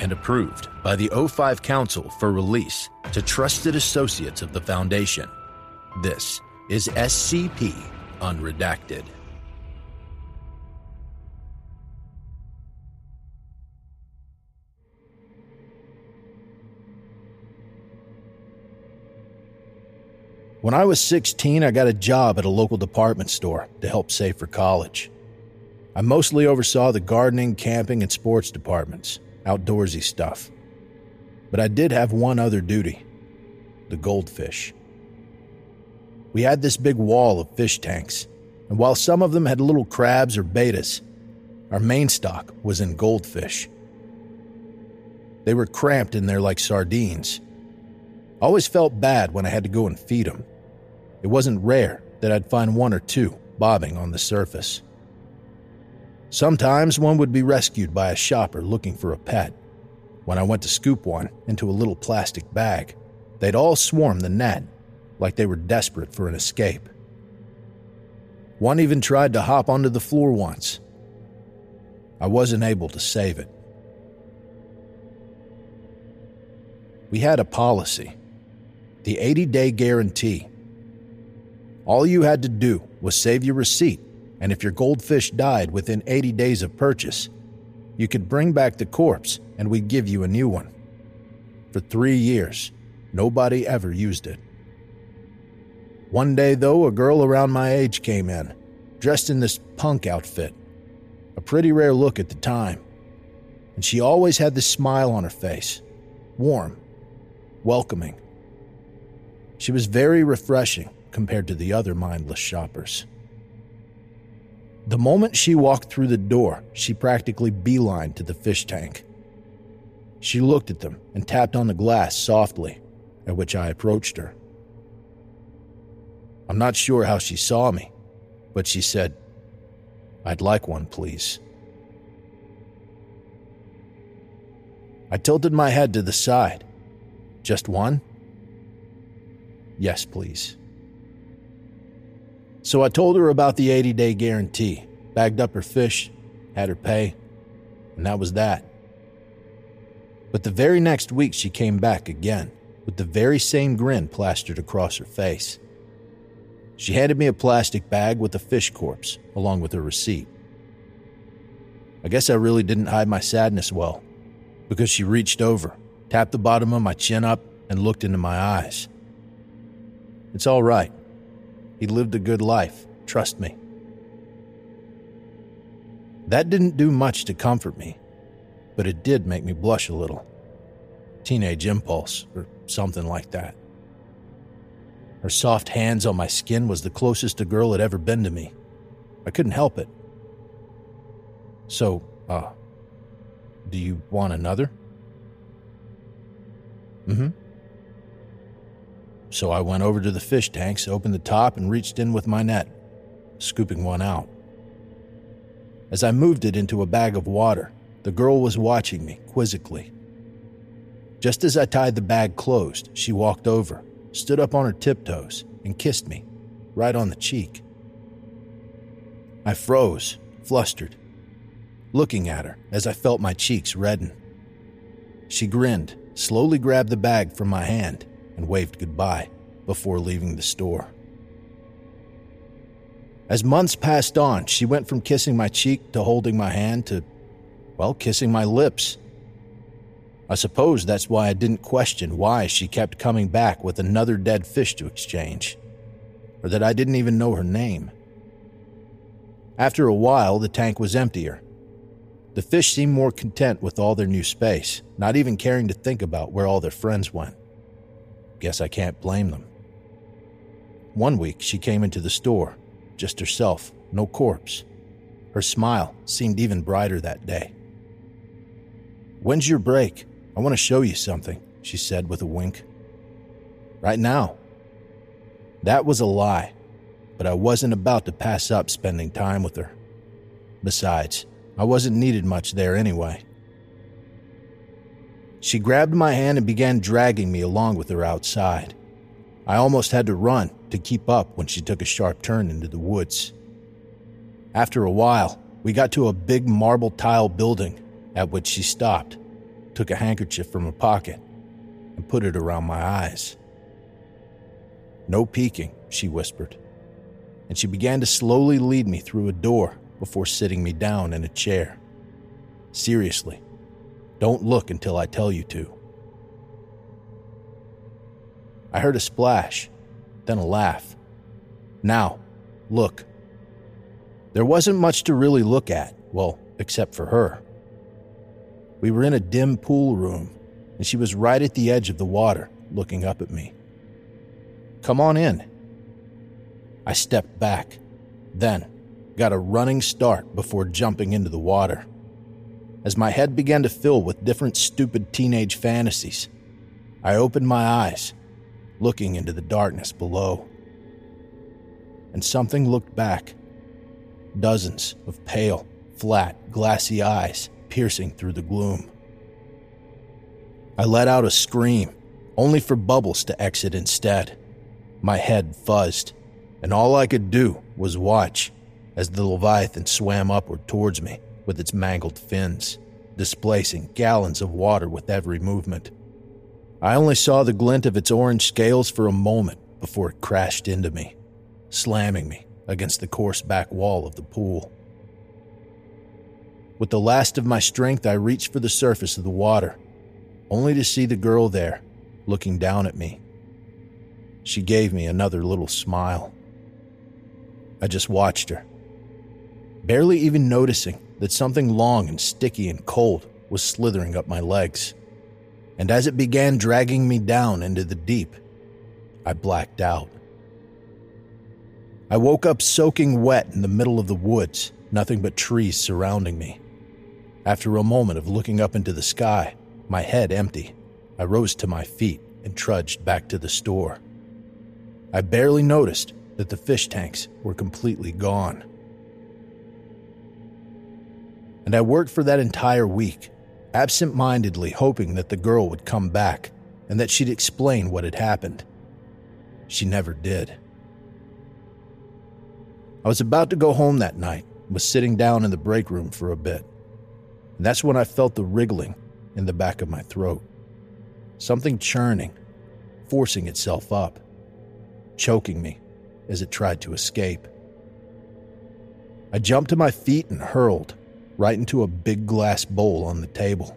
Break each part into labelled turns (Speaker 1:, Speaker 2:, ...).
Speaker 1: and approved by the O5 Council for release to trusted associates of the Foundation. This is SCP Unredacted. When I was 16, I got a job at a local department store to help save for college. I mostly oversaw the gardening, camping, and sports departments, outdoorsy stuff. But I did have one other duty the goldfish. We had this big wall of fish tanks, and while some of them had little crabs or bettas, our main stock was in goldfish. They were cramped in there like sardines. I always felt bad when I had to go and feed them. It wasn't rare that I'd find one or two bobbing on the surface. Sometimes one would be rescued by a shopper looking for a pet. When I went to scoop one into a little plastic bag, they'd all swarm the net like they were desperate for an escape. One even tried to hop onto the floor once. I wasn't able to save it. We had a policy the 80 day guarantee. All you had to do was save your receipt, and if your goldfish died within 80 days of purchase, you could bring back the corpse and we'd give you a new one. For three years, nobody ever used it. One day, though, a girl around my age came in, dressed in this punk outfit. A pretty rare look at the time. And she always had this smile on her face warm, welcoming. She was very refreshing compared to the other mindless shoppers. The moment she walked through the door, she practically beelined to the fish tank. She looked at them and tapped on the glass softly, at which I approached her. I'm not sure how she saw me, but she said, I'd like one, please. I tilted my head to the side. Just one? Yes, please. So I told her about the 80 day guarantee, bagged up her fish, had her pay, and that was that. But the very next week, she came back again with the very same grin plastered across her face. She handed me a plastic bag with a fish corpse, along with her receipt. I guess I really didn't hide my sadness well, because she reached over, tapped the bottom of my chin up, and looked into my eyes. It's all right. He lived a good life, trust me. That didn't do much to comfort me, but it did make me blush a little. Teenage impulse, or something like that. Her soft hands on my skin was the closest a girl had ever been to me. I couldn't help it. So, uh, do you want another? Mm hmm. So I went over to the fish tanks, opened the top, and reached in with my net, scooping one out. As I moved it into a bag of water, the girl was watching me quizzically. Just as I tied the bag closed, she walked over, stood up on her tiptoes, and kissed me, right on the cheek. I froze, flustered, looking at her as I felt my cheeks redden. She grinned, slowly grabbed the bag from my hand, and waved goodbye before leaving the store. As months passed on, she went from kissing my cheek to holding my hand to, well, kissing my lips I suppose that's why I didn't question why she kept coming back with another dead fish to exchange, or that I didn't even know her name. After a while, the tank was emptier. The fish seemed more content with all their new space, not even caring to think about where all their friends went. Guess I can't blame them. One week, she came into the store, just herself, no corpse. Her smile seemed even brighter that day. When's your break? I want to show you something, she said with a wink. Right now. That was a lie, but I wasn't about to pass up spending time with her. Besides, I wasn't needed much there anyway. She grabbed my hand and began dragging me along with her outside. I almost had to run to keep up when she took a sharp turn into the woods. After a while, we got to a big marble tile building, at which she stopped, took a handkerchief from her pocket, and put it around my eyes. No peeking, she whispered, and she began to slowly lead me through a door before sitting me down in a chair. Seriously, don't look until I tell you to. I heard a splash, then a laugh. Now, look. There wasn't much to really look at, well, except for her. We were in a dim pool room, and she was right at the edge of the water, looking up at me. Come on in. I stepped back, then got a running start before jumping into the water. As my head began to fill with different stupid teenage fantasies, I opened my eyes, looking into the darkness below. And something looked back. Dozens of pale, flat, glassy eyes piercing through the gloom. I let out a scream, only for Bubbles to exit instead. My head fuzzed, and all I could do was watch as the Leviathan swam upward towards me with its mangled fins, displacing gallons of water with every movement. I only saw the glint of its orange scales for a moment before it crashed into me, slamming me against the coarse back wall of the pool. With the last of my strength, I reached for the surface of the water, only to see the girl there, looking down at me. She gave me another little smile. I just watched her, barely even noticing that something long and sticky and cold was slithering up my legs. And as it began dragging me down into the deep, I blacked out. I woke up soaking wet in the middle of the woods, nothing but trees surrounding me. After a moment of looking up into the sky, my head empty, I rose to my feet and trudged back to the store. I barely noticed that the fish tanks were completely gone. And I worked for that entire week, absent mindedly hoping that the girl would come back and that she'd explain what had happened. She never did. I was about to go home that night, was sitting down in the break room for a bit. And that's when I felt the wriggling in the back of my throat. Something churning, forcing itself up, choking me as it tried to escape. I jumped to my feet and hurled right into a big glass bowl on the table.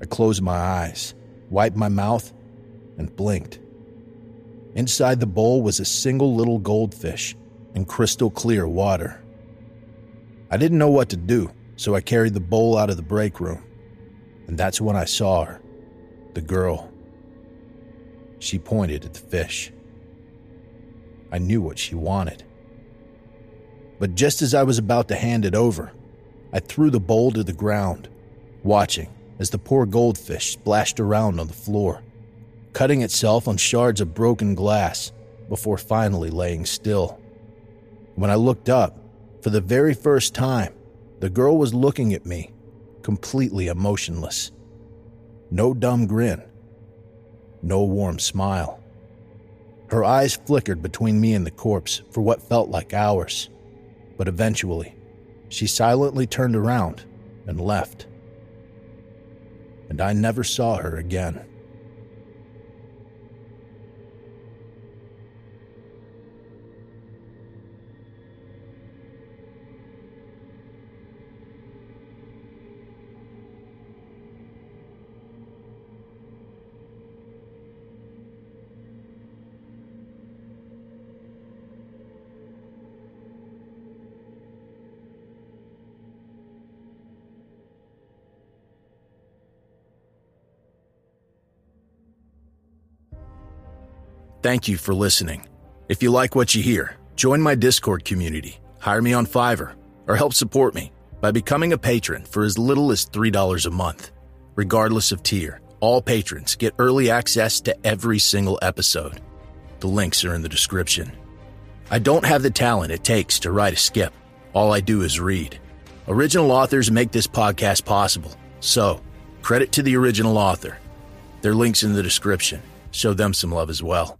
Speaker 1: I closed my eyes, wiped my mouth, and blinked. Inside the bowl was a single little goldfish in crystal clear water. I didn't know what to do, so I carried the bowl out of the break room. And that's when I saw her, the girl. She pointed at the fish. I knew what she wanted. But just as I was about to hand it over, I threw the bowl to the ground, watching as the poor goldfish splashed around on the floor, cutting itself on shards of broken glass before finally laying still. When I looked up, for the very first time, the girl was looking at me, completely emotionless. No dumb grin, no warm smile. Her eyes flickered between me and the corpse for what felt like hours, but eventually, she silently turned around and left. And I never saw her again. Thank you for listening. If you like what you hear, join my Discord community, hire me on Fiverr, or help support me by becoming a patron for as little as $3 a month. Regardless of tier, all patrons get early access to every single episode. The links are in the description. I don't have the talent it takes to write a skip. All I do is read. Original authors make this podcast possible. So, credit to the original author. Their links in the description. Show them some love as well.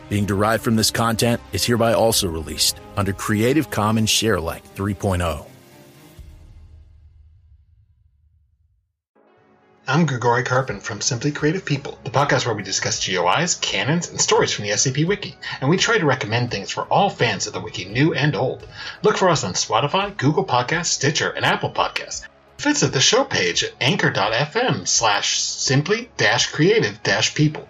Speaker 1: being derived from this content, is hereby also released under Creative Commons Sharealike 3.0.
Speaker 2: I'm Grigori Karpin from Simply Creative People, the podcast where we discuss GOIs, canons, and stories from the SCP Wiki, and we try to recommend things for all fans of the Wiki, new and old. Look for us on Spotify, Google Podcasts, Stitcher, and Apple Podcasts. Visit the show page at anchor.fm slash simply-creative-people,